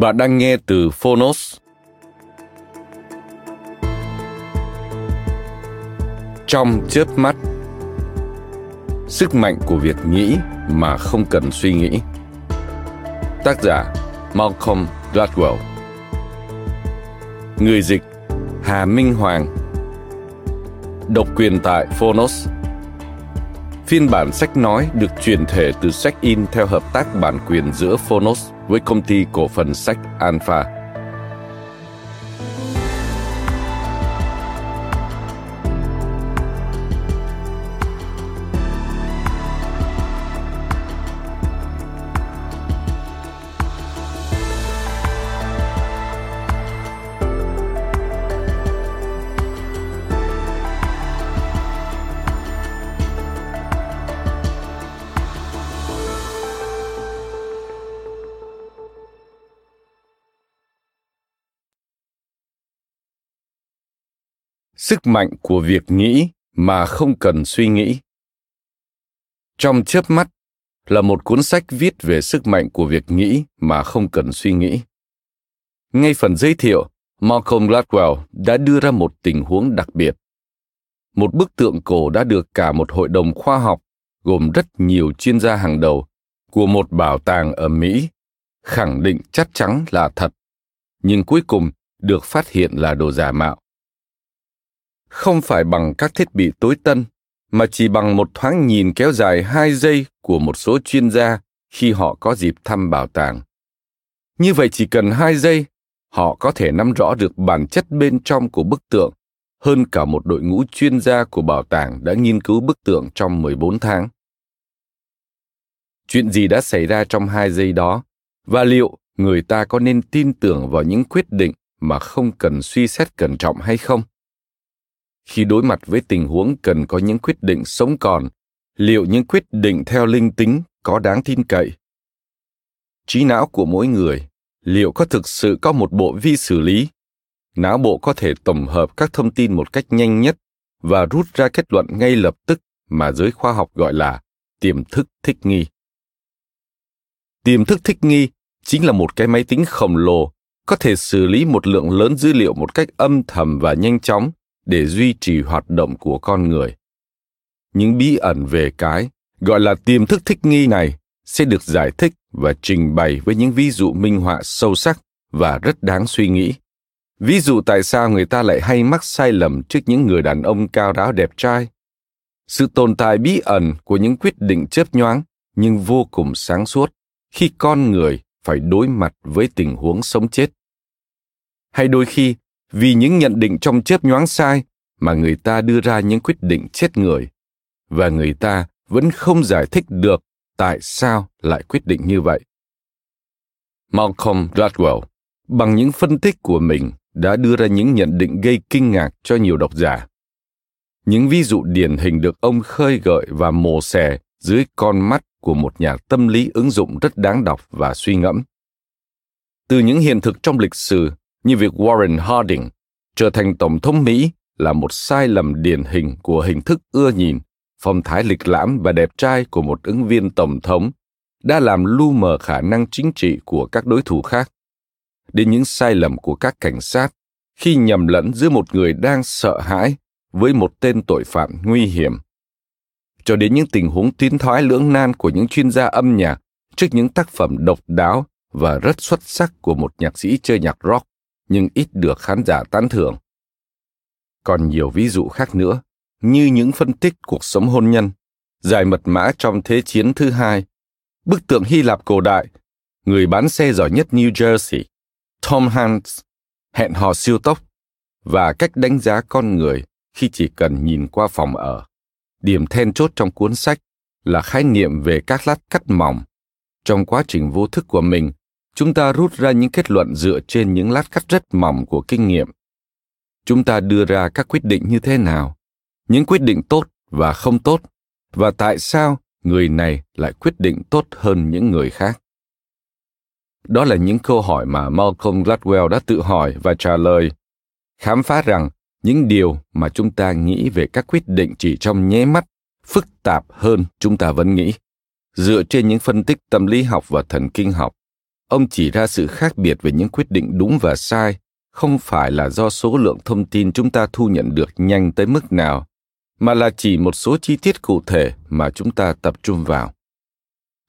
Bạn đang nghe từ Phonos. Trong chớp mắt, Sức mạnh của việc nghĩ mà không cần suy nghĩ. Tác giả Malcolm Gladwell. Người dịch Hà Minh Hoàng. Độc quyền tại Phonos. Phiên bản sách nói được truyền thể từ sách in theo hợp tác bản quyền giữa Phonos với công ty cổ phần sách Alpha. Sức mạnh của việc nghĩ mà không cần suy nghĩ. Trong chớp mắt, là một cuốn sách viết về sức mạnh của việc nghĩ mà không cần suy nghĩ. Ngay phần giới thiệu, malcolm gladwell đã đưa ra một tình huống đặc biệt. Một bức tượng cổ đã được cả một hội đồng khoa học, gồm rất nhiều chuyên gia hàng đầu, của một bảo tàng ở mỹ, khẳng định chắc chắn là thật. Nhưng cuối cùng, được phát hiện là đồ giả mạo không phải bằng các thiết bị tối tân, mà chỉ bằng một thoáng nhìn kéo dài hai giây của một số chuyên gia khi họ có dịp thăm bảo tàng. Như vậy chỉ cần hai giây, họ có thể nắm rõ được bản chất bên trong của bức tượng hơn cả một đội ngũ chuyên gia của bảo tàng đã nghiên cứu bức tượng trong 14 tháng. Chuyện gì đã xảy ra trong hai giây đó và liệu người ta có nên tin tưởng vào những quyết định mà không cần suy xét cẩn trọng hay không? Khi đối mặt với tình huống cần có những quyết định sống còn, liệu những quyết định theo linh tính có đáng tin cậy? Trí não của mỗi người, liệu có thực sự có một bộ vi xử lý? Não bộ có thể tổng hợp các thông tin một cách nhanh nhất và rút ra kết luận ngay lập tức mà giới khoa học gọi là tiềm thức thích nghi. Tiềm thức thích nghi chính là một cái máy tính khổng lồ, có thể xử lý một lượng lớn dữ liệu một cách âm thầm và nhanh chóng để duy trì hoạt động của con người. Những bí ẩn về cái, gọi là tiềm thức thích nghi này, sẽ được giải thích và trình bày với những ví dụ minh họa sâu sắc và rất đáng suy nghĩ. Ví dụ tại sao người ta lại hay mắc sai lầm trước những người đàn ông cao ráo đẹp trai. Sự tồn tại bí ẩn của những quyết định chớp nhoáng nhưng vô cùng sáng suốt khi con người phải đối mặt với tình huống sống chết. Hay đôi khi vì những nhận định trong chớp nhoáng sai mà người ta đưa ra những quyết định chết người. Và người ta vẫn không giải thích được tại sao lại quyết định như vậy. Malcolm gladwell, bằng những phân tích của mình, đã đưa ra những nhận định gây kinh ngạc cho nhiều độc giả. Những ví dụ điển hình được ông khơi gợi và mổ xẻ dưới con mắt của một nhà tâm lý ứng dụng rất đáng đọc và suy ngẫm. Từ những hiện thực trong lịch sử như việc Warren Harding trở thành tổng thống Mỹ là một sai lầm điển hình của hình thức ưa nhìn, phong thái lịch lãm và đẹp trai của một ứng viên tổng thống đã làm lu mờ khả năng chính trị của các đối thủ khác. Đến những sai lầm của các cảnh sát khi nhầm lẫn giữa một người đang sợ hãi với một tên tội phạm nguy hiểm cho đến những tình huống tiến thoái lưỡng nan của những chuyên gia âm nhạc trước những tác phẩm độc đáo và rất xuất sắc của một nhạc sĩ chơi nhạc rock nhưng ít được khán giả tán thưởng. Còn nhiều ví dụ khác nữa, như những phân tích cuộc sống hôn nhân, giải mật mã trong Thế chiến thứ hai, bức tượng Hy Lạp cổ đại, người bán xe giỏi nhất New Jersey, Tom Hanks, hẹn hò siêu tốc và cách đánh giá con người khi chỉ cần nhìn qua phòng ở. Điểm then chốt trong cuốn sách là khái niệm về các lát cắt mỏng. Trong quá trình vô thức của mình, chúng ta rút ra những kết luận dựa trên những lát cắt rất mỏng của kinh nghiệm. Chúng ta đưa ra các quyết định như thế nào, những quyết định tốt và không tốt, và tại sao người này lại quyết định tốt hơn những người khác. Đó là những câu hỏi mà Malcolm Gladwell đã tự hỏi và trả lời. Khám phá rằng những điều mà chúng ta nghĩ về các quyết định chỉ trong nháy mắt phức tạp hơn chúng ta vẫn nghĩ. Dựa trên những phân tích tâm lý học và thần kinh học, ông chỉ ra sự khác biệt về những quyết định đúng và sai, không phải là do số lượng thông tin chúng ta thu nhận được nhanh tới mức nào, mà là chỉ một số chi tiết cụ thể mà chúng ta tập trung vào.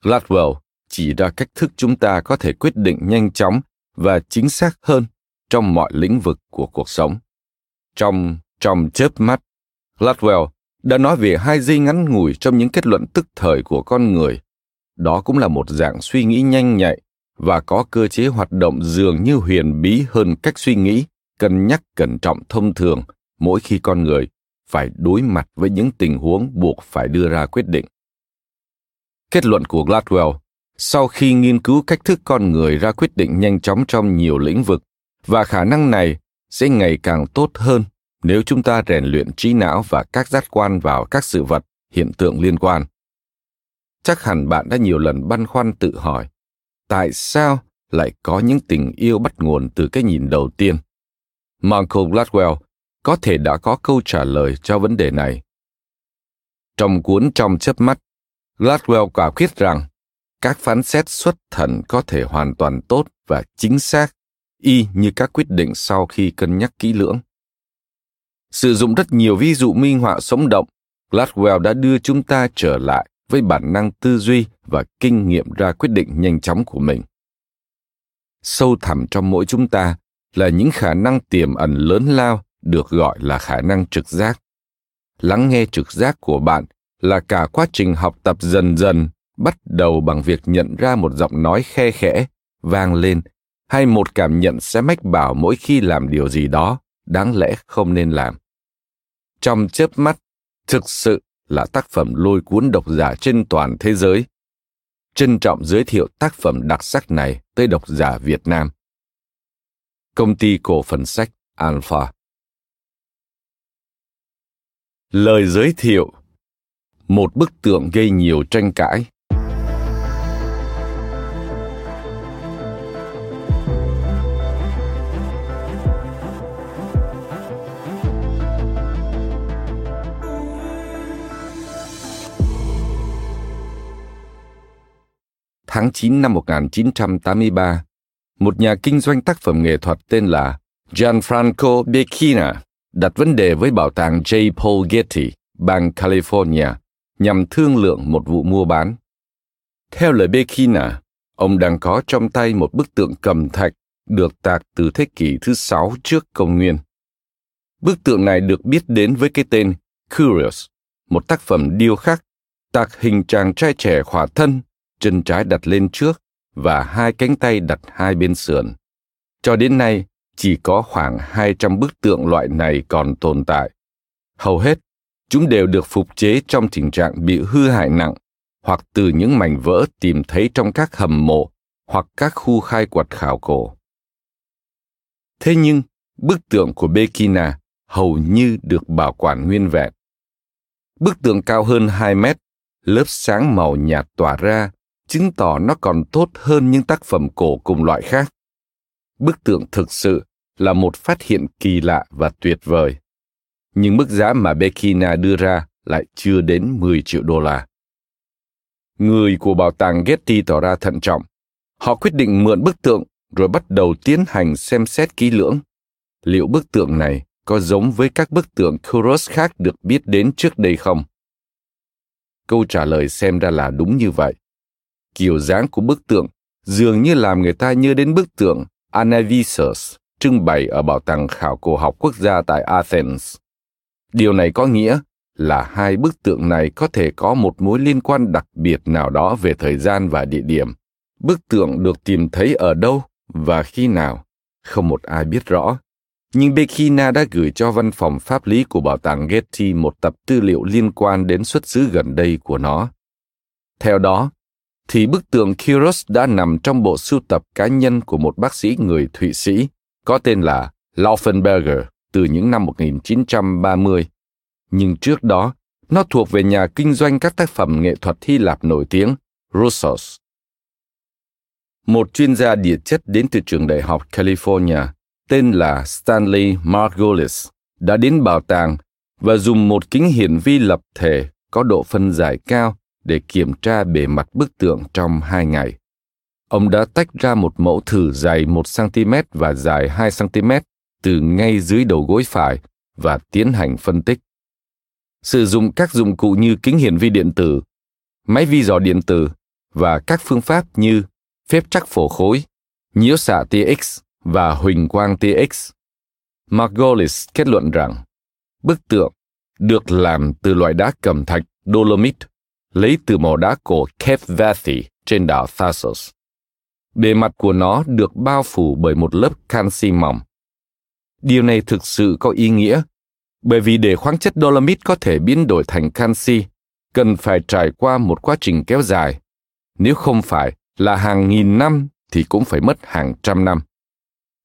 Gladwell chỉ ra cách thức chúng ta có thể quyết định nhanh chóng và chính xác hơn trong mọi lĩnh vực của cuộc sống. Trong trong chớp mắt, gladwell đã nói về hai giây ngắn ngủi trong những kết luận tức thời của con người. Đó cũng là một dạng suy nghĩ nhanh nhạy và có cơ chế hoạt động dường như huyền bí hơn cách suy nghĩ, cân nhắc cẩn trọng thông thường, mỗi khi con người phải đối mặt với những tình huống buộc phải đưa ra quyết định. Kết luận của gladwell, sau khi nghiên cứu cách thức con người ra quyết định nhanh chóng trong nhiều lĩnh vực, và khả năng này sẽ ngày càng tốt hơn nếu chúng ta rèn luyện trí não và các giác quan vào các sự vật, hiện tượng liên quan. Chắc hẳn bạn đã nhiều lần băn khoăn tự hỏi tại sao lại có những tình yêu bắt nguồn từ cái nhìn đầu tiên Michael Gladwell có thể đã có câu trả lời cho vấn đề này. Trong cuốn Trong chớp mắt, Gladwell quả quyết rằng các phán xét xuất thần có thể hoàn toàn tốt và chính xác, y như các quyết định sau khi cân nhắc kỹ lưỡng. Sử dụng rất nhiều ví dụ minh họa sống động, Gladwell đã đưa chúng ta trở lại với bản năng tư duy và kinh nghiệm ra quyết định nhanh chóng của mình. Sâu thẳm trong mỗi chúng ta là những khả năng tiềm ẩn lớn lao được gọi là khả năng trực giác. Lắng nghe trực giác của bạn là cả quá trình học tập dần dần, bắt đầu bằng việc nhận ra một giọng nói khe khẽ, vang lên, hay một cảm nhận sẽ mách bảo mỗi khi làm điều gì đó, đáng lẽ không nên làm trong chớp mắt, thực sự là tác phẩm lôi cuốn độc giả trên toàn thế giới. Trân trọng giới thiệu tác phẩm đặc sắc này tới độc giả việt nam. Công ty cổ phần sách alpha. Lời giới thiệu. Một bức tượng gây nhiều tranh cãi. Tháng 9 năm 1983, một nhà kinh doanh tác phẩm nghệ thuật tên là Gianfranco Becchina đặt vấn đề với bảo tàng J. Paul Getty, bang California, nhằm thương lượng một vụ mua bán. Theo lời Becchina, ông đang có trong tay một bức tượng cầm thạch được tạc từ thế kỷ thứ sáu trước công nguyên. Bức tượng này được biết đến với cái tên Curious, một tác phẩm điêu khắc tạc hình chàng trai trẻ khỏa thân chân trái đặt lên trước và hai cánh tay đặt hai bên sườn. Cho đến nay, chỉ có khoảng 200 bức tượng loại này còn tồn tại. Hầu hết, chúng đều được phục chế trong tình trạng bị hư hại nặng hoặc từ những mảnh vỡ tìm thấy trong các hầm mộ hoặc các khu khai quật khảo cổ. Thế nhưng, bức tượng của Bekina hầu như được bảo quản nguyên vẹn. Bức tượng cao hơn 2 mét, lớp sáng màu nhạt tỏa ra chứng tỏ nó còn tốt hơn những tác phẩm cổ cùng loại khác. Bức tượng thực sự là một phát hiện kỳ lạ và tuyệt vời. Nhưng mức giá mà Bekina đưa ra lại chưa đến 10 triệu đô la. Người của bảo tàng Getty tỏ ra thận trọng. Họ quyết định mượn bức tượng rồi bắt đầu tiến hành xem xét kỹ lưỡng. Liệu bức tượng này có giống với các bức tượng Kuros khác được biết đến trước đây không? câu trả lời xem ra là đúng như vậy. Kiểu dáng của bức tượng dường như làm người ta nhớ đến bức tượng Anavisus trưng bày ở Bảo tàng Khảo cổ học quốc gia tại Athens. Điều này có nghĩa là hai bức tượng này có thể có một mối liên quan đặc biệt nào đó về thời gian và địa điểm. Bức tượng được tìm thấy ở đâu và khi nào, không một ai biết rõ. Nhưng Bekina đã gửi cho văn phòng pháp lý của bảo tàng Getty một tập tư liệu liên quan đến xuất xứ gần đây của nó. Theo đó, thì bức tượng Kyros đã nằm trong bộ sưu tập cá nhân của một bác sĩ người Thụy Sĩ có tên là Laufenberger từ những năm 1930. Nhưng trước đó, nó thuộc về nhà kinh doanh các tác phẩm nghệ thuật Hy Lạp nổi tiếng, Russos. Một chuyên gia địa chất đến từ trường đại học California tên là Stanley Margolis đã đến bảo tàng và dùng một kính hiển vi lập thể có độ phân giải cao để kiểm tra bề mặt bức tượng trong hai ngày. Ông đã tách ra một mẫu thử dài 1 cm và dài 2 cm từ ngay dưới đầu gối phải và tiến hành phân tích. Sử dụng các dụng cụ như kính hiển vi điện tử, máy vi dò điện tử và các phương pháp như phép trắc phổ khối, nhiễu xạ tia X và huỳnh quang tia X. Margolis kết luận rằng bức tượng được làm từ loại đá cẩm thạch Dolomite lấy từ mỏ đá cổ Cape trên đảo Thasos. Bề mặt của nó được bao phủ bởi một lớp canxi mỏng. Điều này thực sự có ý nghĩa, bởi vì để khoáng chất dolomit có thể biến đổi thành canxi, cần phải trải qua một quá trình kéo dài. Nếu không phải là hàng nghìn năm thì cũng phải mất hàng trăm năm.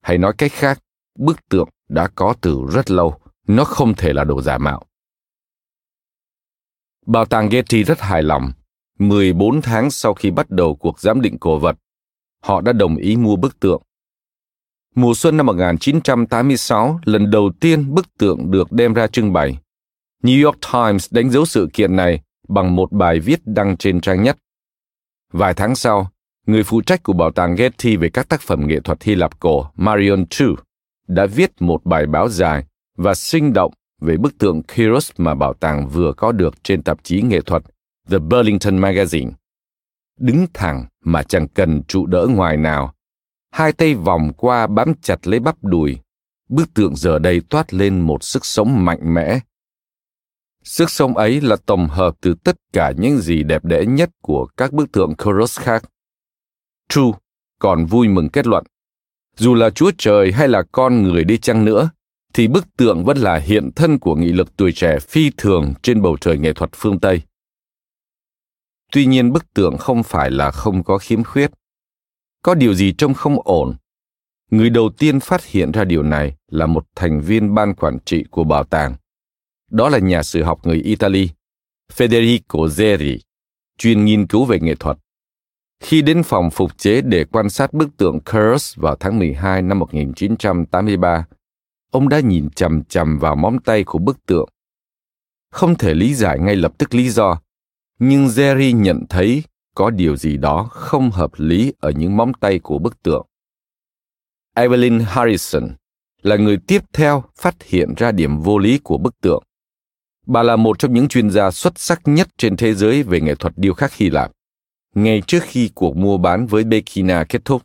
Hay nói cách khác, bức tượng đã có từ rất lâu, nó không thể là đồ giả mạo. Bảo tàng Getty rất hài lòng. 14 tháng sau khi bắt đầu cuộc giám định cổ vật, họ đã đồng ý mua bức tượng. Mùa xuân năm 1986, lần đầu tiên bức tượng được đem ra trưng bày. New York Times đánh dấu sự kiện này bằng một bài viết đăng trên trang nhất. Vài tháng sau, người phụ trách của bảo tàng Getty về các tác phẩm nghệ thuật Hy Lạp cổ Marion Chu đã viết một bài báo dài và sinh động về bức tượng Kyrus mà bảo tàng vừa có được trên tạp chí nghệ thuật The Burlington Magazine. Đứng thẳng mà chẳng cần trụ đỡ ngoài nào, hai tay vòng qua bám chặt lấy bắp đùi, bức tượng giờ đây toát lên một sức sống mạnh mẽ. Sức sống ấy là tổng hợp từ tất cả những gì đẹp đẽ nhất của các bức tượng Kyrus khác. True còn vui mừng kết luận, dù là Chúa Trời hay là con người đi chăng nữa, thì bức tượng vẫn là hiện thân của nghị lực tuổi trẻ phi thường trên bầu trời nghệ thuật phương Tây. Tuy nhiên bức tượng không phải là không có khiếm khuyết. Có điều gì trông không ổn. Người đầu tiên phát hiện ra điều này là một thành viên ban quản trị của bảo tàng. Đó là nhà sử học người Italy, Federico Zeri, chuyên nghiên cứu về nghệ thuật. Khi đến phòng phục chế để quan sát bức tượng Curse vào tháng 12 năm 1983, ông đã nhìn chằm chằm vào móng tay của bức tượng. Không thể lý giải ngay lập tức lý do, nhưng Jerry nhận thấy có điều gì đó không hợp lý ở những móng tay của bức tượng. Evelyn Harrison là người tiếp theo phát hiện ra điểm vô lý của bức tượng. Bà là một trong những chuyên gia xuất sắc nhất trên thế giới về nghệ thuật điêu khắc Hy Lạp. Ngay trước khi cuộc mua bán với Bekina kết thúc,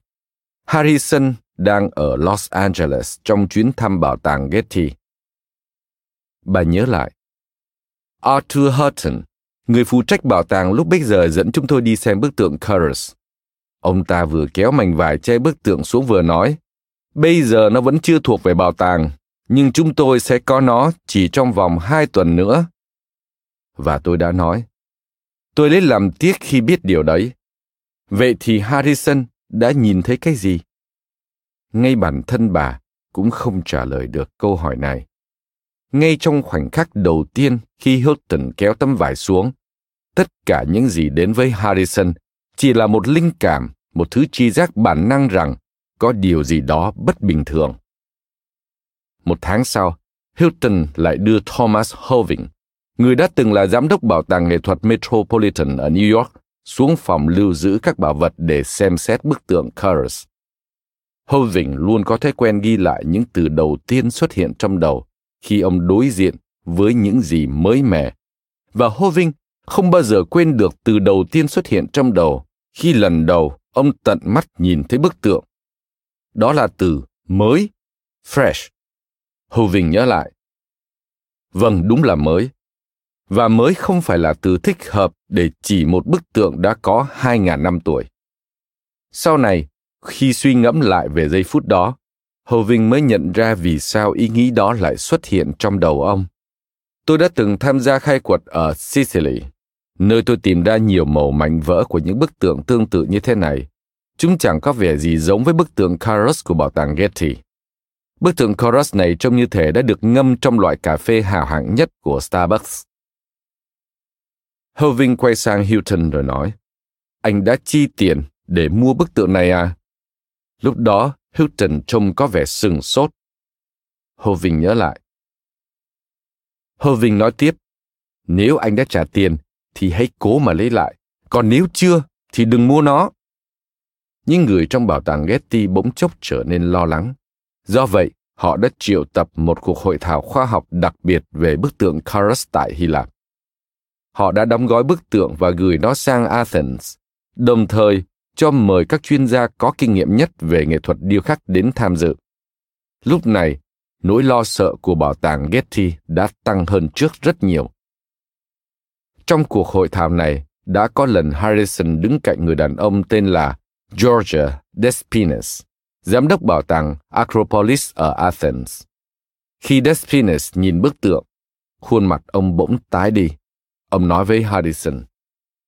Harrison đang ở Los Angeles trong chuyến thăm bảo tàng Getty. Bà nhớ lại. Arthur Hutton, người phụ trách bảo tàng lúc bấy giờ dẫn chúng tôi đi xem bức tượng Curtis. Ông ta vừa kéo mảnh vải che bức tượng xuống vừa nói, bây giờ nó vẫn chưa thuộc về bảo tàng, nhưng chúng tôi sẽ có nó chỉ trong vòng hai tuần nữa. Và tôi đã nói, tôi lấy làm tiếc khi biết điều đấy. Vậy thì Harrison đã nhìn thấy cái gì? Ngay bản thân bà cũng không trả lời được câu hỏi này. Ngay trong khoảnh khắc đầu tiên khi Hilton kéo tấm vải xuống, tất cả những gì đến với Harrison chỉ là một linh cảm, một thứ tri giác bản năng rằng có điều gì đó bất bình thường. Một tháng sau, Hilton lại đưa Thomas Hoving, người đã từng là giám đốc bảo tàng nghệ thuật Metropolitan ở New York, xuống phòng lưu giữ các bảo vật để xem xét bức tượng Curtis. Hoving luôn có thói quen ghi lại những từ đầu tiên xuất hiện trong đầu khi ông đối diện với những gì mới mẻ. Và Hoving không bao giờ quên được từ đầu tiên xuất hiện trong đầu khi lần đầu ông tận mắt nhìn thấy bức tượng. Đó là từ mới, fresh. Hoving nhớ lại. Vâng, đúng là mới. Và mới không phải là từ thích hợp để chỉ một bức tượng đã có 2.000 năm tuổi. Sau này, khi suy ngẫm lại về giây phút đó, Hầu Vinh mới nhận ra vì sao ý nghĩ đó lại xuất hiện trong đầu ông. Tôi đã từng tham gia khai quật ở Sicily, nơi tôi tìm ra nhiều màu mảnh vỡ của những bức tượng tương tự như thế này. Chúng chẳng có vẻ gì giống với bức tượng Carus của bảo tàng Getty. Bức tượng Carus này trông như thể đã được ngâm trong loại cà phê hào hạng nhất của Starbucks. Hoving quay sang Hilton rồi nói, anh đã chi tiền để mua bức tượng này à? Lúc đó, Hilton trông có vẻ sừng sốt. Hoving nhớ lại. Hoving nói tiếp, nếu anh đã trả tiền, thì hãy cố mà lấy lại. Còn nếu chưa, thì đừng mua nó. Những người trong bảo tàng Getty bỗng chốc trở nên lo lắng. Do vậy, họ đã triệu tập một cuộc hội thảo khoa học đặc biệt về bức tượng Carus tại Hy Lạp. Họ đã đóng gói bức tượng và gửi nó sang Athens, đồng thời cho mời các chuyên gia có kinh nghiệm nhất về nghệ thuật điêu khắc đến tham dự. Lúc này, nỗi lo sợ của bảo tàng Getty đã tăng hơn trước rất nhiều. Trong cuộc hội thảo này, đã có lần Harrison đứng cạnh người đàn ông tên là Georgia Despines, giám đốc bảo tàng Acropolis ở Athens. Khi Despines nhìn bức tượng, khuôn mặt ông bỗng tái đi. Ông nói với Harrison,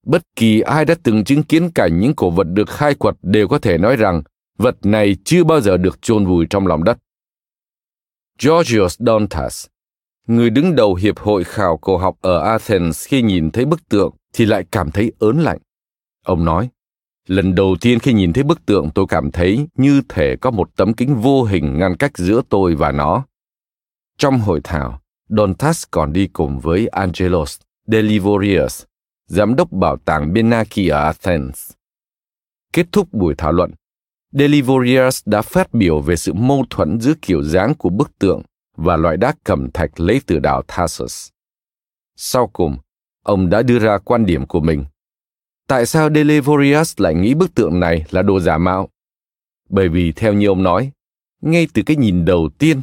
bất kỳ ai đã từng chứng kiến cảnh những cổ vật được khai quật đều có thể nói rằng vật này chưa bao giờ được chôn vùi trong lòng đất. Georgios Dontas, người đứng đầu hiệp hội khảo cổ học ở Athens khi nhìn thấy bức tượng thì lại cảm thấy ớn lạnh. Ông nói, lần đầu tiên khi nhìn thấy bức tượng tôi cảm thấy như thể có một tấm kính vô hình ngăn cách giữa tôi và nó. Trong hội thảo, Dontas còn đi cùng với Angelos Delivorius, giám đốc bảo tàng Benaki ở Athens. Kết thúc buổi thảo luận, Delivorius đã phát biểu về sự mâu thuẫn giữa kiểu dáng của bức tượng và loại đá cẩm thạch lấy từ đảo Thasos. Sau cùng, ông đã đưa ra quan điểm của mình. Tại sao Delivorius lại nghĩ bức tượng này là đồ giả mạo? Bởi vì theo như ông nói, ngay từ cái nhìn đầu tiên,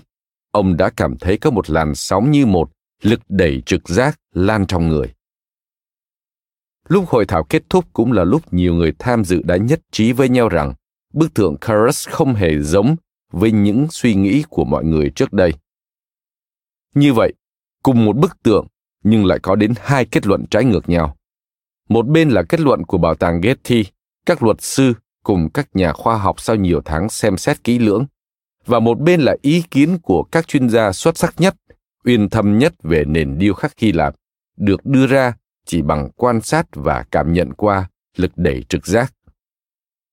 ông đã cảm thấy có một làn sóng như một lực đẩy trực giác lan trong người. Lúc hội thảo kết thúc cũng là lúc nhiều người tham dự đã nhất trí với nhau rằng bức tượng Carus không hề giống với những suy nghĩ của mọi người trước đây. Như vậy, cùng một bức tượng nhưng lại có đến hai kết luận trái ngược nhau. Một bên là kết luận của bảo tàng Getty, các luật sư cùng các nhà khoa học sau nhiều tháng xem xét kỹ lưỡng, và một bên là ý kiến của các chuyên gia xuất sắc nhất, uyên thâm nhất về nền điêu khắc Hy Lạp, được đưa ra chỉ bằng quan sát và cảm nhận qua lực đẩy trực giác.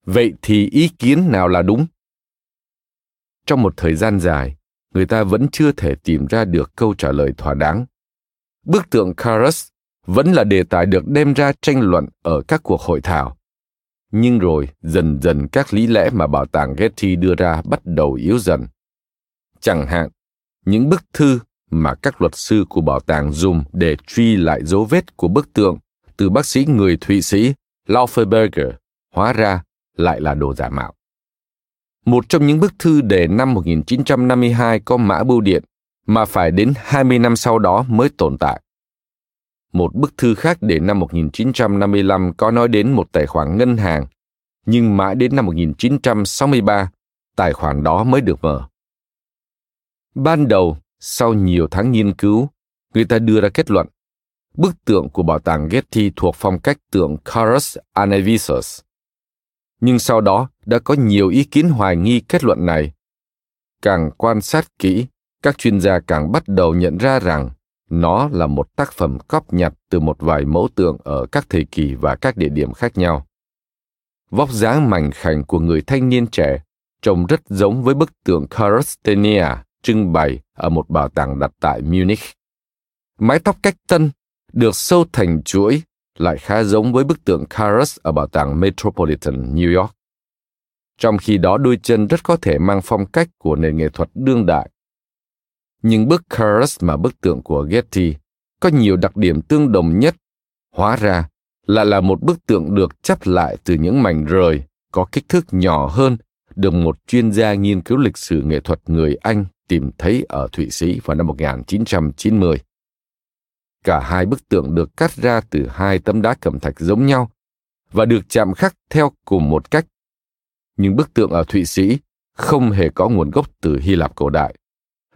Vậy thì ý kiến nào là đúng? Trong một thời gian dài, người ta vẫn chưa thể tìm ra được câu trả lời thỏa đáng. Bức tượng Carus vẫn là đề tài được đem ra tranh luận ở các cuộc hội thảo. Nhưng rồi, dần dần các lý lẽ mà bảo tàng Getty đưa ra bắt đầu yếu dần. Chẳng hạn, những bức thư mà các luật sư của bảo tàng dùng để truy lại dấu vết của bức tượng từ bác sĩ người Thụy Sĩ Lauferberger hóa ra lại là đồ giả mạo. Một trong những bức thư để năm 1952 có mã bưu điện mà phải đến 20 năm sau đó mới tồn tại. Một bức thư khác để năm 1955 có nói đến một tài khoản ngân hàng, nhưng mãi đến năm 1963, tài khoản đó mới được mở. Ban đầu, sau nhiều tháng nghiên cứu, người ta đưa ra kết luận bức tượng của bảo tàng Getty thuộc phong cách tượng Carus Anavisus. Nhưng sau đó đã có nhiều ý kiến hoài nghi kết luận này. Càng quan sát kỹ, các chuyên gia càng bắt đầu nhận ra rằng nó là một tác phẩm cóp nhặt từ một vài mẫu tượng ở các thời kỳ và các địa điểm khác nhau. Vóc dáng mảnh khảnh của người thanh niên trẻ trông rất giống với bức tượng Carustenia trưng bày ở một bảo tàng đặt tại Munich. Mái tóc cách tân được sâu thành chuỗi lại khá giống với bức tượng Carus ở bảo tàng Metropolitan, New York. Trong khi đó, đôi chân rất có thể mang phong cách của nền nghệ thuật đương đại. Nhưng bức Carus mà bức tượng của Getty có nhiều đặc điểm tương đồng nhất, Hóa ra là là một bức tượng được chắp lại từ những mảnh rời có kích thước nhỏ hơn được một chuyên gia nghiên cứu lịch sử nghệ thuật người Anh tìm thấy ở Thụy Sĩ vào năm 1990. Cả hai bức tượng được cắt ra từ hai tấm đá cẩm thạch giống nhau và được chạm khắc theo cùng một cách. Nhưng bức tượng ở Thụy Sĩ không hề có nguồn gốc từ Hy Lạp cổ đại.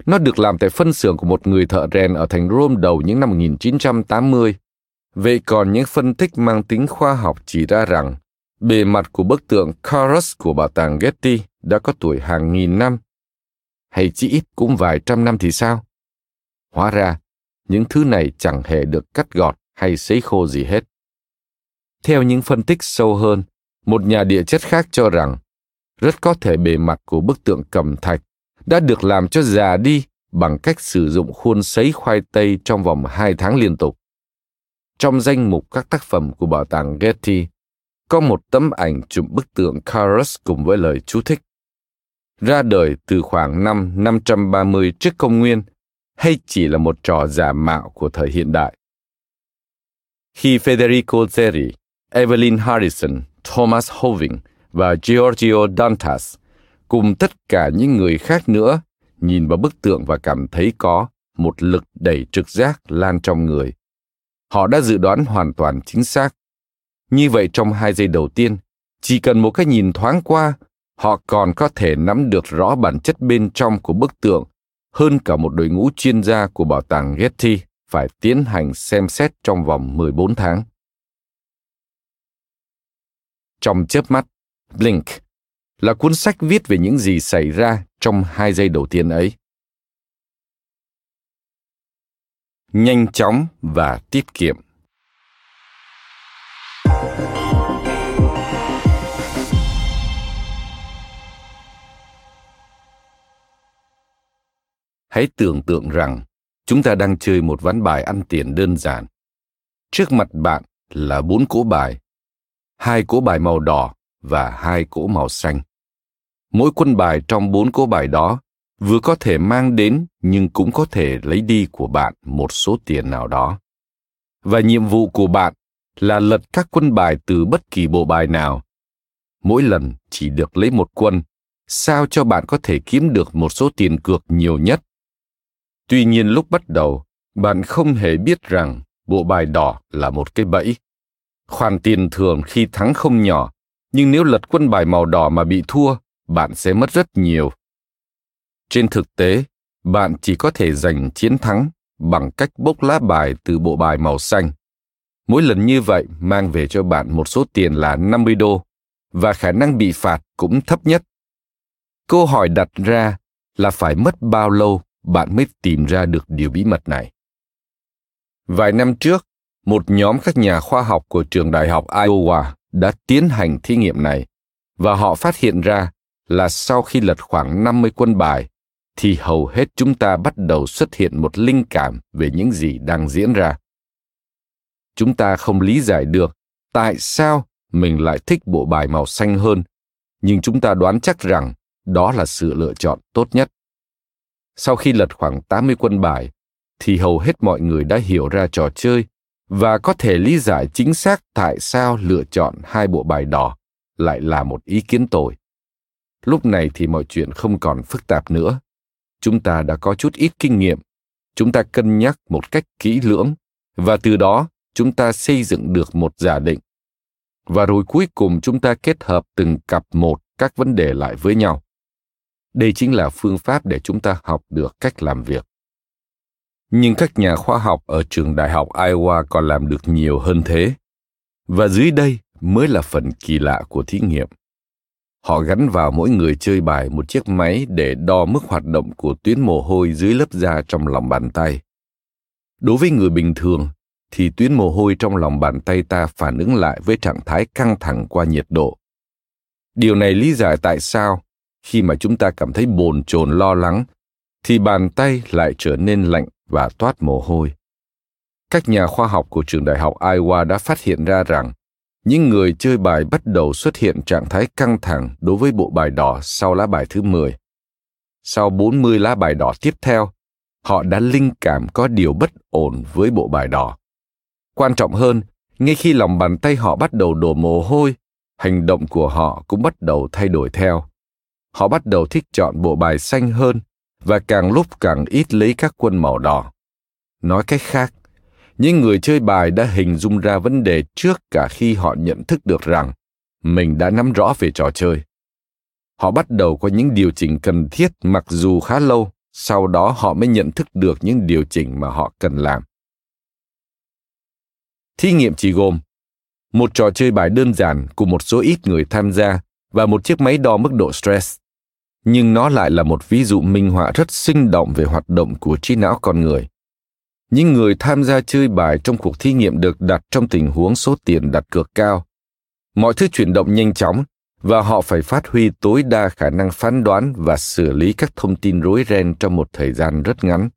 Nó được làm tại phân xưởng của một người thợ rèn ở thành Rome đầu những năm 1980. Vậy còn những phân tích mang tính khoa học chỉ ra rằng, bề mặt của bức tượng Carus của bảo tàng Getty đã có tuổi hàng nghìn năm. Hay chỉ ít cũng vài trăm năm thì sao? Hóa ra, những thứ này chẳng hề được cắt gọt hay sấy khô gì hết. Theo những phân tích sâu hơn, một nhà địa chất khác cho rằng rất có thể bề mặt của bức tượng cầm thạch đã được làm cho già đi bằng cách sử dụng khuôn sấy khoai tây trong vòng hai tháng liên tục. Trong danh mục các tác phẩm của bảo tàng Getty, có một tấm ảnh chụp bức tượng Carus cùng với lời chú thích. Ra đời từ khoảng năm 530 trước công nguyên hay chỉ là một trò giả mạo của thời hiện đại. Khi Federico Zeri, Evelyn Harrison, Thomas Hoving và Giorgio Dantas cùng tất cả những người khác nữa nhìn vào bức tượng và cảm thấy có một lực đẩy trực giác lan trong người. Họ đã dự đoán hoàn toàn chính xác. Như vậy trong hai giây đầu tiên, chỉ cần một cái nhìn thoáng qua, họ còn có thể nắm được rõ bản chất bên trong của bức tượng hơn cả một đội ngũ chuyên gia của bảo tàng Getty phải tiến hành xem xét trong vòng 14 tháng. Trong chớp mắt, Blink là cuốn sách viết về những gì xảy ra trong hai giây đầu tiên ấy. Nhanh chóng và tiết kiệm. Hãy tưởng tượng rằng chúng ta đang chơi một ván bài ăn tiền đơn giản. Trước mặt bạn là bốn cỗ bài, hai cỗ bài màu đỏ và hai cỗ màu xanh. Mỗi quân bài trong bốn cỗ bài đó vừa có thể mang đến nhưng cũng có thể lấy đi của bạn một số tiền nào đó. Và nhiệm vụ của bạn là lật các quân bài từ bất kỳ bộ bài nào. Mỗi lần chỉ được lấy một quân, sao cho bạn có thể kiếm được một số tiền cược nhiều nhất. Tuy nhiên lúc bắt đầu, bạn không hề biết rằng bộ bài đỏ là một cái bẫy. Khoản tiền thường khi thắng không nhỏ, nhưng nếu lật quân bài màu đỏ mà bị thua, bạn sẽ mất rất nhiều. Trên thực tế, bạn chỉ có thể giành chiến thắng bằng cách bốc lá bài từ bộ bài màu xanh. Mỗi lần như vậy mang về cho bạn một số tiền là 50 đô và khả năng bị phạt cũng thấp nhất. Câu hỏi đặt ra là phải mất bao lâu bạn mới tìm ra được điều bí mật này. Vài năm trước, một nhóm các nhà khoa học của trường đại học Iowa đã tiến hành thí nghiệm này và họ phát hiện ra là sau khi lật khoảng 50 quân bài thì hầu hết chúng ta bắt đầu xuất hiện một linh cảm về những gì đang diễn ra. Chúng ta không lý giải được tại sao mình lại thích bộ bài màu xanh hơn, nhưng chúng ta đoán chắc rằng đó là sự lựa chọn tốt nhất. Sau khi lật khoảng 80 quân bài, thì hầu hết mọi người đã hiểu ra trò chơi và có thể lý giải chính xác tại sao lựa chọn hai bộ bài đỏ lại là một ý kiến tồi. Lúc này thì mọi chuyện không còn phức tạp nữa. Chúng ta đã có chút ít kinh nghiệm, chúng ta cân nhắc một cách kỹ lưỡng và từ đó chúng ta xây dựng được một giả định. Và rồi cuối cùng chúng ta kết hợp từng cặp một các vấn đề lại với nhau. Đây chính là phương pháp để chúng ta học được cách làm việc. Nhưng các nhà khoa học ở trường đại học Iowa còn làm được nhiều hơn thế. Và dưới đây mới là phần kỳ lạ của thí nghiệm. Họ gắn vào mỗi người chơi bài một chiếc máy để đo mức hoạt động của tuyến mồ hôi dưới lớp da trong lòng bàn tay. Đối với người bình thường, thì tuyến mồ hôi trong lòng bàn tay ta phản ứng lại với trạng thái căng thẳng qua nhiệt độ. Điều này lý giải tại sao khi mà chúng ta cảm thấy bồn chồn lo lắng thì bàn tay lại trở nên lạnh và toát mồ hôi. Các nhà khoa học của trường đại học Iowa đã phát hiện ra rằng những người chơi bài bắt đầu xuất hiện trạng thái căng thẳng đối với bộ bài đỏ sau lá bài thứ 10. Sau 40 lá bài đỏ tiếp theo, họ đã linh cảm có điều bất ổn với bộ bài đỏ. Quan trọng hơn, ngay khi lòng bàn tay họ bắt đầu đổ mồ hôi hành động của họ cũng bắt đầu thay đổi theo họ bắt đầu thích chọn bộ bài xanh hơn và càng lúc càng ít lấy các quân màu đỏ. Nói cách khác, những người chơi bài đã hình dung ra vấn đề trước cả khi họ nhận thức được rằng mình đã nắm rõ về trò chơi. Họ bắt đầu có những điều chỉnh cần thiết mặc dù khá lâu, sau đó họ mới nhận thức được những điều chỉnh mà họ cần làm. Thí nghiệm chỉ gồm một trò chơi bài đơn giản của một số ít người tham gia và một chiếc máy đo mức độ stress. Nhưng nó lại là một ví dụ minh họa rất sinh động về hoạt động của trí não con người. Những người tham gia chơi bài trong cuộc thí nghiệm được đặt trong tình huống số tiền đặt cược cao. Mọi thứ chuyển động nhanh chóng, và họ phải phát huy tối đa khả năng phán đoán và xử lý các thông tin rối ren trong một thời gian rất ngắn.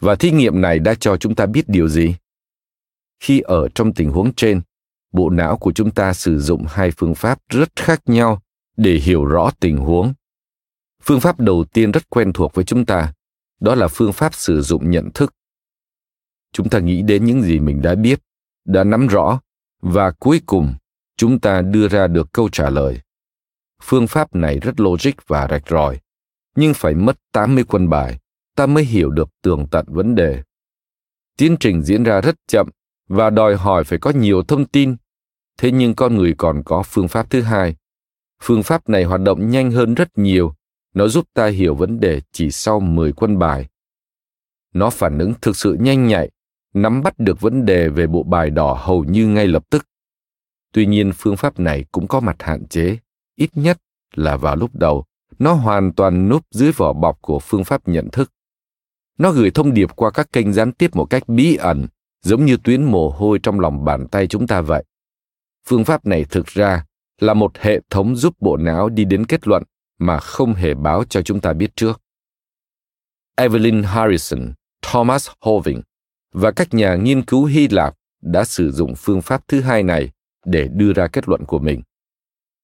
Và thí nghiệm này đã cho chúng ta biết điều gì? Khi ở trong tình huống trên bộ não của chúng ta sử dụng hai phương pháp rất khác nhau để hiểu rõ tình huống phương pháp đầu tiên rất quen thuộc với chúng ta đó là phương pháp sử dụng nhận thức chúng ta nghĩ đến những gì mình đã biết đã nắm rõ và cuối cùng chúng ta đưa ra được câu trả lời. Phương pháp này rất logic và rạch ròi, nhưng phải mất 80 quân bài, ta mới hiểu được tường tận vấn đề. Tiến trình diễn ra rất chậm và đòi hỏi phải có nhiều thông tin. Thế nhưng con người còn có phương pháp thứ hai. Phương pháp này hoạt động nhanh hơn rất nhiều. Nó giúp ta hiểu vấn đề chỉ sau 10 quân bài. Nó phản ứng thực sự nhanh nhạy, nắm bắt được vấn đề về bộ bài đỏ hầu như ngay lập tức. Tuy nhiên phương pháp này cũng có mặt hạn chế, ít nhất là vào lúc đầu, nó hoàn toàn núp dưới vỏ bọc của phương pháp nhận thức. Nó gửi thông điệp qua các kênh gián tiếp một cách bí ẩn, giống như tuyến mồ hôi trong lòng bàn tay chúng ta vậy. Phương pháp này thực ra là một hệ thống giúp bộ não đi đến kết luận mà không hề báo cho chúng ta biết trước. Evelyn Harrison, Thomas Hoving và các nhà nghiên cứu Hy Lạp đã sử dụng phương pháp thứ hai này để đưa ra kết luận của mình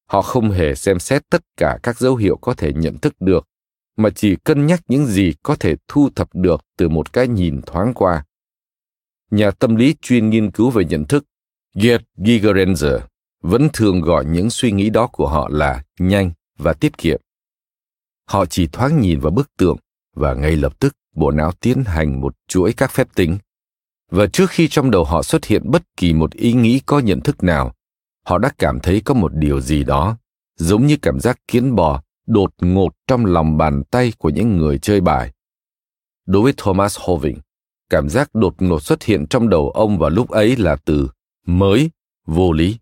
họ không hề xem xét tất cả các dấu hiệu có thể nhận thức được mà chỉ cân nhắc những gì có thể thu thập được từ một cái nhìn thoáng qua nhà tâm lý chuyên nghiên cứu về nhận thức, Gerd Gigerenzer vẫn thường gọi những suy nghĩ đó của họ là nhanh và tiết kiệm. Họ chỉ thoáng nhìn vào bức tượng và ngay lập tức bộ não tiến hành một chuỗi các phép tính và trước khi trong đầu họ xuất hiện bất kỳ một ý nghĩ có nhận thức nào, họ đã cảm thấy có một điều gì đó, giống như cảm giác kiến bò đột ngột trong lòng bàn tay của những người chơi bài đối với thomas hoving cảm giác đột ngột xuất hiện trong đầu ông vào lúc ấy là từ mới vô lý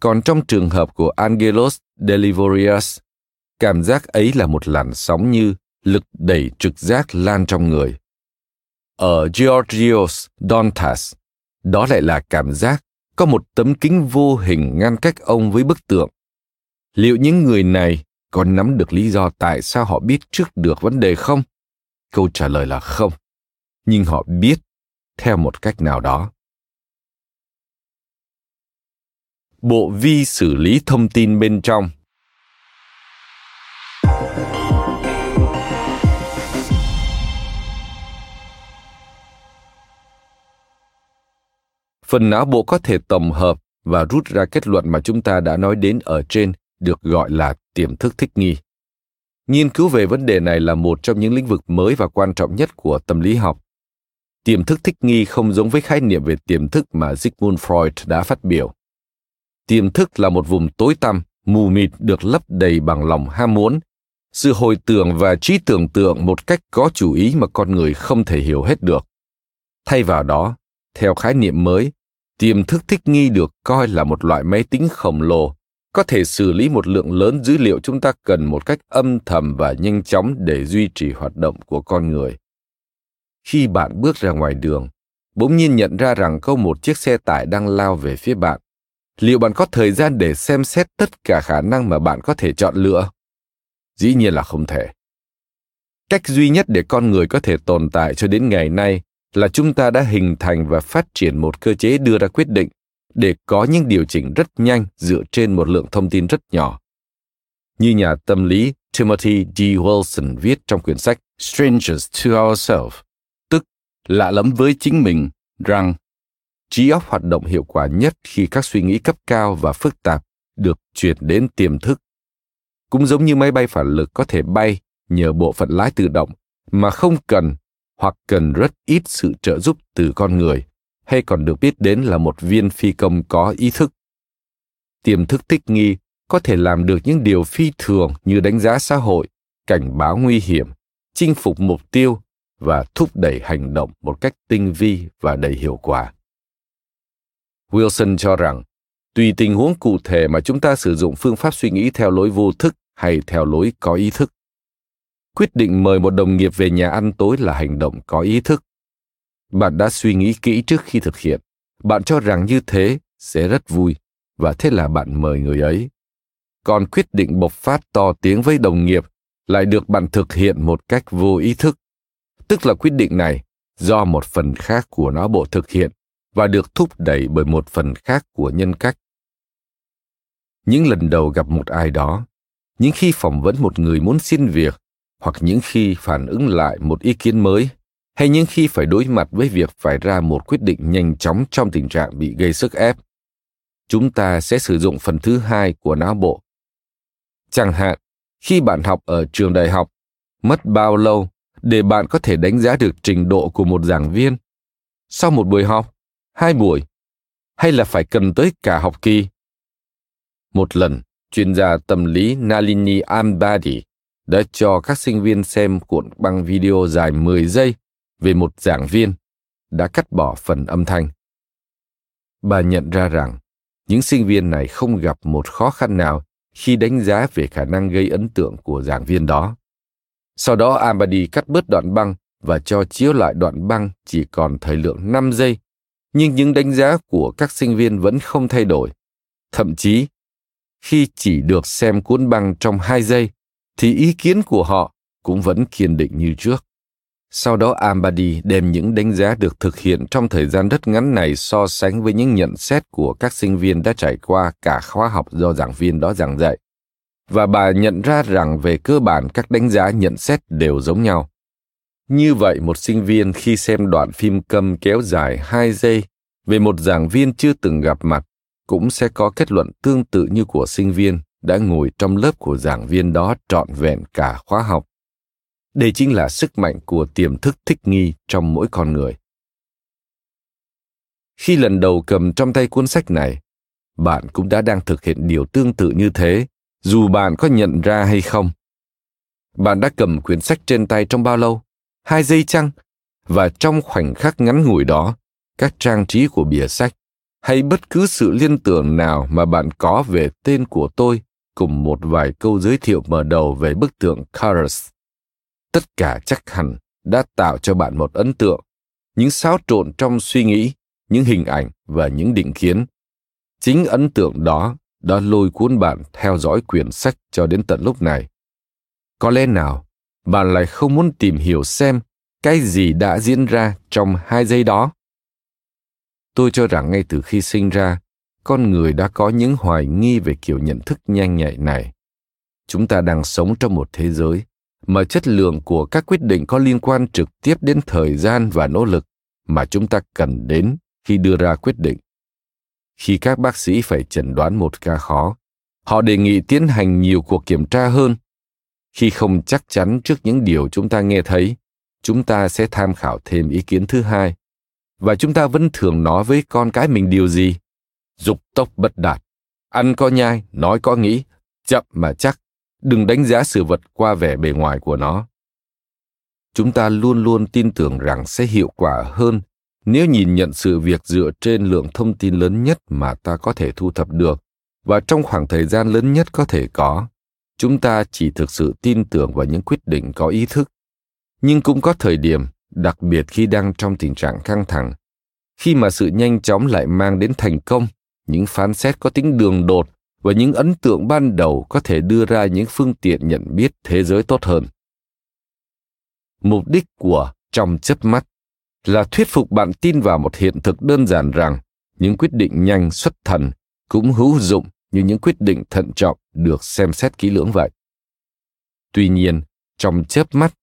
còn trong trường hợp của angelos delivorius cảm giác ấy là một làn sóng như lực đẩy trực giác lan trong người ở Georgios Dontas, đó lại là cảm giác có một tấm kính vô hình ngăn cách ông với bức tượng. Liệu những người này có nắm được lý do tại sao họ biết trước được vấn đề không? Câu trả lời là không. Nhưng họ biết theo một cách nào đó. Bộ vi xử lý thông tin bên trong – phần não bộ có thể tổng hợp và rút ra kết luận mà chúng ta đã nói đến ở trên, được gọi là tiềm thức thích nghi. Nghiên cứu về vấn đề này là một trong những lĩnh vực mới và quan trọng nhất của tâm lý học tiềm thức thích nghi không giống với khái niệm về tiềm thức mà sigmund freud đã phát biểu. Tiềm thức là một vùng tối tăm, mù mịt được lấp đầy bằng lòng ham muốn. Sự hồi tưởng và trí tưởng tượng một cách có chủ ý mà con người không thể hiểu hết được. Thay vào đó, theo khái niệm mới, tiềm thức thích nghi được coi là một loại máy tính khổng lồ, có thể xử lý một lượng lớn dữ liệu chúng ta cần một cách âm thầm và nhanh chóng để duy trì hoạt động của con người khi bạn bước ra ngoài đường bỗng nhiên nhận ra rằng có một chiếc xe tải đang lao về phía bạn liệu bạn có thời gian để xem xét tất cả khả năng mà bạn có thể chọn lựa dĩ nhiên là không thể cách duy nhất để con người có thể tồn tại cho đến ngày nay là chúng ta đã hình thành và phát triển một cơ chế đưa ra quyết định để có những điều chỉnh rất nhanh dựa trên một lượng thông tin rất nhỏ. Như nhà tâm lý Timothy D. Wilson viết trong quyển sách Strangers to Ourselves, lạ lẫm với chính mình, rằng trí óc hoạt động hiệu quả nhất khi các suy nghĩ cấp cao và phức tạp được chuyển đến tiềm thức. Cũng giống như máy bay phản lực có thể bay nhờ bộ phận lái tự động mà không cần hoặc cần rất ít sự trợ giúp từ con người, hay còn được biết đến là một viên phi công có ý thức. Tiềm thức thích nghi có thể làm được những điều phi thường như đánh giá xã hội, cảnh báo nguy hiểm, chinh phục mục tiêu và thúc đẩy hành động một cách tinh vi và đầy hiệu quả. Wilson cho rằng, tùy tình huống cụ thể mà chúng ta sử dụng phương pháp suy nghĩ theo lối vô thức hay theo lối có ý thức. Quyết định mời một đồng nghiệp về nhà ăn tối là hành động có ý thức. Bạn đã suy nghĩ kỹ trước khi thực hiện. Bạn cho rằng như thế sẽ rất vui, và thế là bạn mời người ấy. Còn quyết định bộc phát to tiếng với đồng nghiệp lại được bạn thực hiện một cách vô ý thức. Tức là quyết định này do một phần khác của não bộ thực hiện và được thúc đẩy bởi một phần khác của nhân cách. Những lần đầu gặp một ai đó, những khi phỏng vấn một người muốn xin việc, hoặc những khi phản ứng lại một ý kiến mới, hay những khi phải đối mặt với việc phải ra một quyết định nhanh chóng trong tình trạng bị gây sức ép, chúng ta sẽ sử dụng phần thứ hai của não bộ. Chẳng hạn, khi bạn học ở trường đại học, mất bao lâu để bạn có thể đánh giá được trình độ của một giảng viên? Sau một buổi học, hai buổi, hay là phải cần tới cả học kỳ? Một lần, chuyên gia tâm lý Nalini Ambadi đã cho các sinh viên xem cuộn băng video dài 10 giây về một giảng viên, đã cắt bỏ phần âm thanh. Bà nhận ra rằng những sinh viên này không gặp một khó khăn nào khi đánh giá về khả năng gây ấn tượng của giảng viên đó. Sau đó Amadi cắt bớt đoạn băng và cho chiếu lại đoạn băng chỉ còn thời lượng 5 giây, nhưng những đánh giá của các sinh viên vẫn không thay đổi. Thậm chí, khi chỉ được xem cuốn băng trong 2 giây, thì ý kiến của họ cũng vẫn kiên định như trước. Sau đó Ambadi đem những đánh giá được thực hiện trong thời gian rất ngắn này so sánh với những nhận xét của các sinh viên đã trải qua cả khóa học do giảng viên đó giảng dạy. Và bà nhận ra rằng về cơ bản các đánh giá nhận xét đều giống nhau. Như vậy một sinh viên khi xem đoạn phim câm kéo dài 2 giây về một giảng viên chưa từng gặp mặt cũng sẽ có kết luận tương tự như của sinh viên đã ngồi trong lớp của giảng viên đó trọn vẹn cả khóa học. Đây chính là sức mạnh của tiềm thức thích nghi trong mỗi con người. Khi lần đầu cầm trong tay cuốn sách này, bạn cũng đã đang thực hiện điều tương tự như thế, dù bạn có nhận ra hay không. Bạn đã cầm quyển sách trên tay trong bao lâu? Hai giây chăng? Và trong khoảnh khắc ngắn ngủi đó, các trang trí của bìa sách hay bất cứ sự liên tưởng nào mà bạn có về tên của tôi cùng một vài câu giới thiệu mở đầu về bức tượng Carus. Tất cả chắc hẳn đã tạo cho bạn một ấn tượng, những xáo trộn trong suy nghĩ, những hình ảnh và những định kiến. Chính ấn tượng đó đã lôi cuốn bạn theo dõi quyển sách cho đến tận lúc này. Có lẽ nào bạn lại không muốn tìm hiểu xem cái gì đã diễn ra trong hai giây đó? Tôi cho rằng ngay từ khi sinh ra, con người đã có những hoài nghi về kiểu nhận thức nhanh nhạy này chúng ta đang sống trong một thế giới mà chất lượng của các quyết định có liên quan trực tiếp đến thời gian và nỗ lực mà chúng ta cần đến khi đưa ra quyết định khi các bác sĩ phải chẩn đoán một ca khó. Họ đề nghị tiến hành nhiều cuộc kiểm tra hơn. Khi không chắc chắn trước những điều chúng ta nghe thấy chúng ta sẽ tham khảo thêm ý kiến thứ hai. Và chúng ta vẫn thường nói với con cái mình điều gì? Dục tốc bất đạt. Ăn có nhai, nói có nghĩ, chậm mà chắc, đừng đánh giá sự vật qua vẻ bề ngoài của nó. Chúng ta luôn luôn tin tưởng rằng sẽ hiệu quả hơn nếu nhìn nhận sự việc dựa trên lượng thông tin lớn nhất mà ta có thể thu thập được, và trong khoảng thời gian lớn nhất có thể có, chúng ta chỉ thực sự tin tưởng vào những quyết định có ý thức. Nhưng cũng có thời điểm, đặc biệt khi đang trong tình trạng căng thẳng, khi mà sự nhanh chóng lại mang đến thành công, những phán xét có tính đường đột và những ấn tượng ban đầu có thể đưa ra những phương tiện nhận biết thế giới tốt hơn. Mục đích của trong chớp mắt là thuyết phục bạn tin vào một hiện thực đơn giản rằng những quyết định nhanh xuất thần cũng hữu dụng như những quyết định thận trọng được xem xét kỹ lưỡng vậy tuy nhiên trong chớp mắt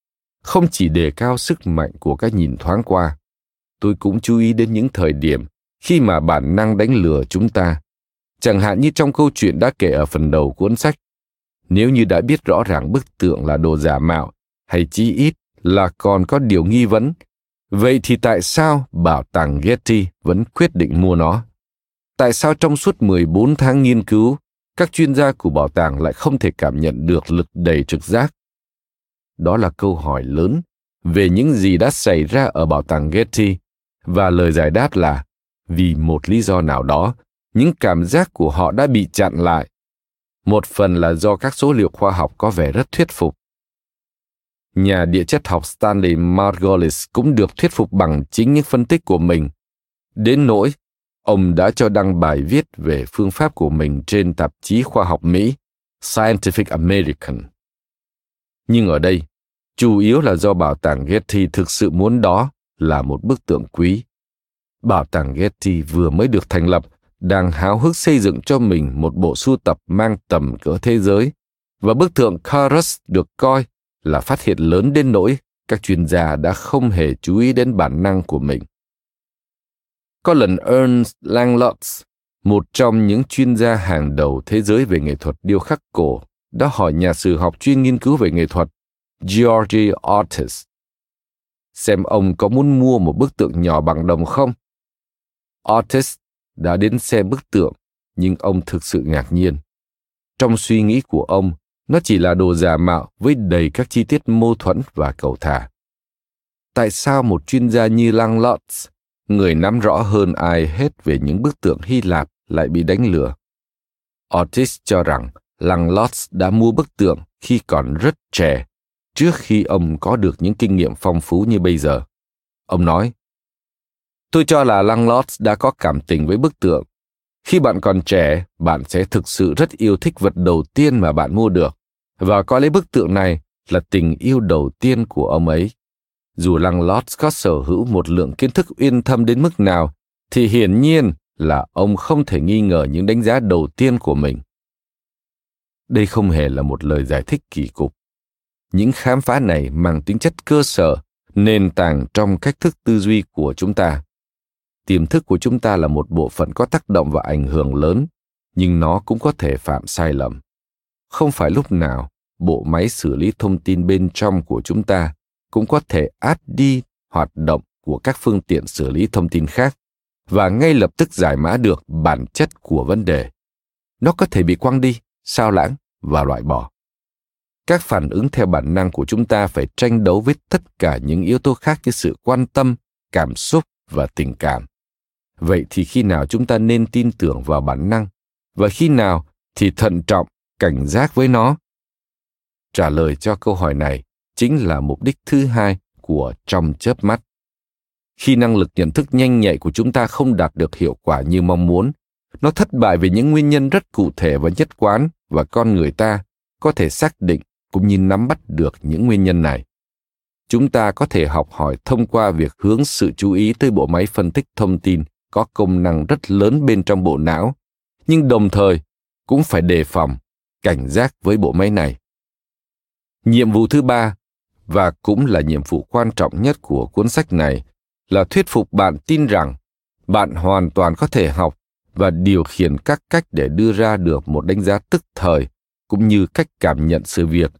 không chỉ đề cao sức mạnh của cái nhìn thoáng qua tôi cũng chú ý đến những thời điểm khi mà bản năng đánh lừa chúng ta. Chẳng hạn như trong câu chuyện đã kể ở phần đầu cuốn sách. Nếu như đã biết rõ ràng bức tượng là đồ giả mạo, hay chí ít là còn có điều nghi vấn, vậy thì tại sao bảo tàng Getty vẫn quyết định mua nó? Tại sao trong suốt 14 tháng nghiên cứu, các chuyên gia của bảo tàng lại không thể cảm nhận được lực đầy trực giác? Đó là câu hỏi lớn về những gì đã xảy ra ở bảo tàng Getty và lời giải đáp là vì một lý do nào đó, những cảm giác của họ đã bị chặn lại. Một phần là do các số liệu khoa học có vẻ rất thuyết phục. Nhà địa chất học Stanley Margolis cũng được thuyết phục bằng chính những phân tích của mình. Đến nỗi, ông đã cho đăng bài viết về phương pháp của mình trên tạp chí khoa học Mỹ Scientific American. Nhưng ở đây, chủ yếu là do bảo tàng Getty thực sự muốn đó là một bức tượng quý. Bảo tàng Getty vừa mới được thành lập, đang háo hức xây dựng cho mình một bộ sưu tập mang tầm cỡ thế giới, và bức tượng Carus được coi là phát hiện lớn đến nỗi các chuyên gia đã không hề chú ý đến bản năng của mình. Có lần Ernst Langlotz, một trong những chuyên gia hàng đầu thế giới về nghệ thuật điêu khắc cổ, đã hỏi nhà sử học chuyên nghiên cứu về nghệ thuật George Ortiz xem ông có muốn mua một bức tượng nhỏ bằng đồng không. Ortiz đã đến xem bức tượng, nhưng ông thực sự ngạc nhiên. Trong suy nghĩ của ông, nó chỉ là đồ giả mạo với đầy các chi tiết mâu thuẫn và cầu thả. Tại sao một chuyên gia như Lang Lotz, người nắm rõ hơn ai hết về những bức tượng Hy Lạp lại bị đánh lừa? Ortiz cho rằng Lang Lotz đã mua bức tượng khi còn rất trẻ trước khi ông có được những kinh nghiệm phong phú như bây giờ. Ông nói, Tôi cho là Langlot đã có cảm tình với bức tượng. Khi bạn còn trẻ, bạn sẽ thực sự rất yêu thích vật đầu tiên mà bạn mua được, và coi lấy bức tượng này là tình yêu đầu tiên của ông ấy. Dù Langlot có sở hữu một lượng kiến thức uyên thâm đến mức nào, thì hiển nhiên là ông không thể nghi ngờ những đánh giá đầu tiên của mình. Đây không hề là một lời giải thích kỳ cục những khám phá này mang tính chất cơ sở nền tảng trong cách thức tư duy của chúng ta tiềm thức của chúng ta là một bộ phận có tác động và ảnh hưởng lớn nhưng nó cũng có thể phạm sai lầm không phải lúc nào, bộ máy xử lý thông tin bên trong của chúng ta cũng có thể át đi hoạt động của các phương tiện xử lý thông tin khác và ngay lập tức giải mã được bản chất của vấn đề. Nó có thể bị quăng đi, sao lãng và loại bỏ. Các phản ứng theo bản năng của chúng ta phải tranh đấu với tất cả những yếu tố khác như sự quan tâm, cảm xúc và tình cảm. Vậy thì khi nào chúng ta nên tin tưởng vào bản năng? Và khi nào thì thận trọng cảnh giác với nó. Trả lời cho câu hỏi này chính là mục đích thứ hai của trong chớp mắt. Khi năng lực nhận thức nhanh nhạy của chúng ta không đạt được hiệu quả như mong muốn, nó thất bại vì những nguyên nhân rất cụ thể và nhất quán và con người ta có thể xác định cũng như nắm bắt được những nguyên nhân này. Chúng ta có thể học hỏi thông qua việc hướng sự chú ý tới bộ máy phân tích thông tin có công năng rất lớn bên trong bộ não, nhưng đồng thời cũng phải đề phòng cảnh giác với bộ máy này nhiệm vụ thứ ba và cũng là nhiệm vụ quan trọng nhất của cuốn sách này là thuyết phục bạn tin rằng bạn hoàn toàn có thể học và điều khiển các cách để đưa ra được một đánh giá tức thời cũng như cách cảm nhận sự việc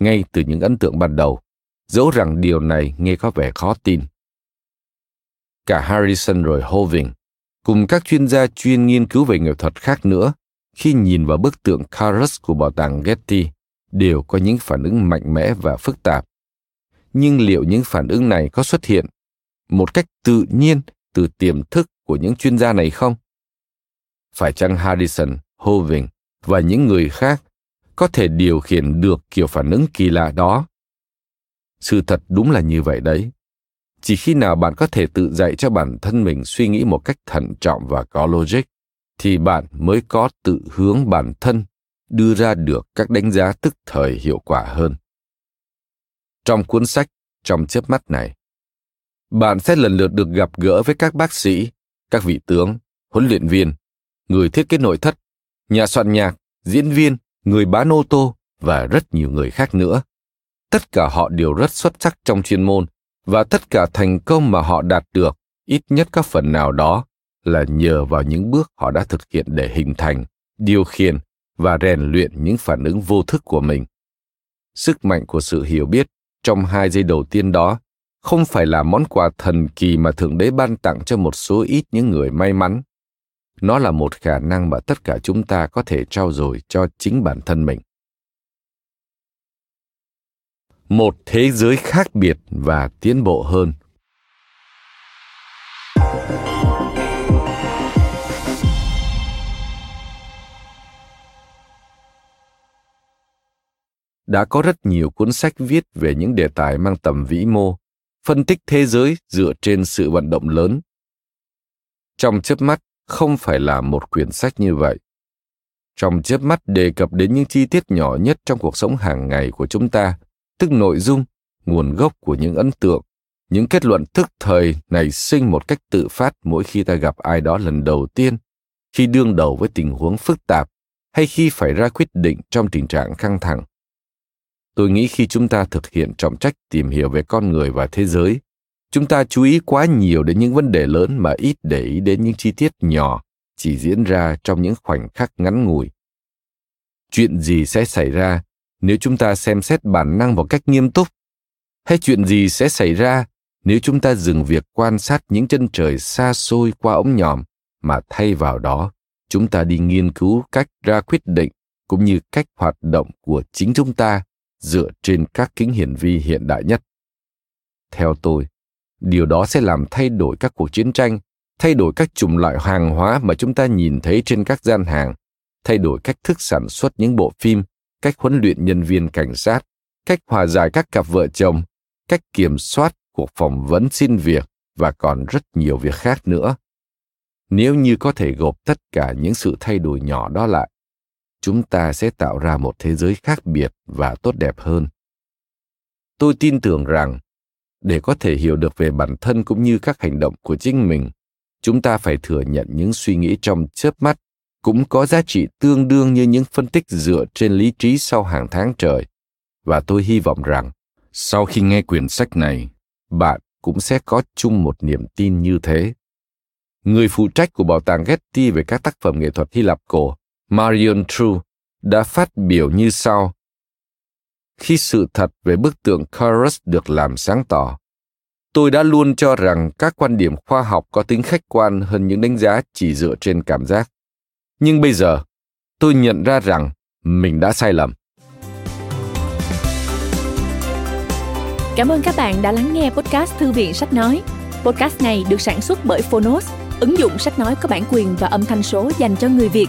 ngay từ những ấn tượng ban đầu, dẫu rằng điều này nghe có vẻ khó tin. Cả Harrison rồi Hoving, cùng các chuyên gia chuyên nghiên cứu về nghệ thuật khác nữa, khi nhìn vào bức tượng Carus của bảo tàng Getty, đều có những phản ứng mạnh mẽ và phức tạp. Nhưng liệu những phản ứng này có xuất hiện một cách tự nhiên từ tiềm thức của những chuyên gia này không? Phải chăng Harrison, Hoving và những người khác có thể điều khiển được kiểu phản ứng kỳ lạ đó sự thật đúng là như vậy đấy chỉ khi nào bạn có thể tự dạy cho bản thân mình suy nghĩ một cách thận trọng và có logic thì bạn mới có tự hướng bản thân, đưa ra được các đánh giá tức thời hiệu quả hơn trong cuốn sách, trong chớp mắt này, bạn sẽ lần lượt được gặp gỡ với các bác sĩ, các vị tướng, huấn luyện viên, người thiết kế nội thất, nhà soạn nhạc, diễn viên, người bán ô tô và rất nhiều người khác nữa. Tất cả họ đều rất xuất sắc trong chuyên môn và tất cả thành công mà họ đạt được ít nhất các phần nào đó là nhờ vào những bước họ đã thực hiện để hình thành, điều khiển và rèn luyện những phản ứng vô thức của mình. Sức mạnh của sự hiểu biết trong hai giây đầu tiên đó không phải là món quà thần kỳ mà thượng đế ban tặng cho một số ít những người may mắn. Nó là một khả năng mà tất cả chúng ta có thể trao dồi cho chính bản thân mình. Một thế giới khác biệt và tiến bộ hơn. Đã có rất nhiều cuốn sách viết về những đề tài mang tầm vĩ mô, phân tích thế giới dựa trên sự vận động lớn. Trong chớp mắt, không phải là một quyển sách như vậy. Trong chớp mắt đề cập đến những chi tiết nhỏ nhất trong cuộc sống hàng ngày của chúng ta, tức nội dung, nguồn gốc của những ấn tượng, những kết luận thức thời nảy sinh một cách tự phát mỗi khi ta gặp ai đó lần đầu tiên, khi đương đầu với tình huống phức tạp, hay khi phải ra quyết định trong tình trạng căng thẳng tôi nghĩ khi chúng ta thực hiện trọng trách tìm hiểu về con người và thế giới, chúng ta chú ý quá nhiều đến những vấn đề lớn mà ít để ý đến những chi tiết nhỏ chỉ diễn ra trong những khoảnh khắc ngắn ngủi. Chuyện gì sẽ xảy ra nếu chúng ta xem xét bản năng một cách nghiêm túc? Hay chuyện gì sẽ xảy ra nếu chúng ta dừng việc quan sát những chân trời xa xôi qua ống nhòm mà thay vào đó, chúng ta đi nghiên cứu cách ra quyết định cũng như cách hoạt động của chính chúng ta? Dựa trên các kính hiển vi hiện đại nhất. Theo tôi, điều đó sẽ làm thay đổi các cuộc chiến tranh, thay đổi các chủng loại hàng hóa mà chúng ta nhìn thấy trên các gian hàng, thay đổi cách thức sản xuất những bộ phim, cách huấn luyện nhân viên cảnh sát, cách hòa giải các cặp vợ chồng, cách kiểm soát cuộc phỏng vấn xin việc và còn rất nhiều việc khác nữa. Nếu như có thể gộp tất cả những sự thay đổi nhỏ đó lại chúng ta sẽ tạo ra một thế giới khác biệt và tốt đẹp hơn. Tôi tin tưởng rằng để có thể hiểu được về bản thân cũng như các hành động của chính mình chúng ta phải thừa nhận những suy nghĩ trong chớp mắt cũng có giá trị tương đương như những phân tích dựa trên lý trí sau hàng tháng trời. Và tôi hy vọng rằng sau khi nghe quyển sách này bạn cũng sẽ có chung một niềm tin như thế. Người phụ trách của bảo tàng Getty về các tác phẩm nghệ thuật Hy Lạp cổ, Marion True, đã phát biểu như sau. Khi sự thật về bức tượng Carus được làm sáng tỏ, tôi đã luôn cho rằng các quan điểm khoa học có tính khách quan hơn những đánh giá chỉ dựa trên cảm giác. Nhưng bây giờ, tôi nhận ra rằng mình đã sai lầm. Cảm ơn các bạn đã lắng nghe podcast Thư viện Sách Nói. Podcast này được sản xuất bởi Phonos, ứng dụng sách nói có bản quyền và âm thanh số dành cho người Việt.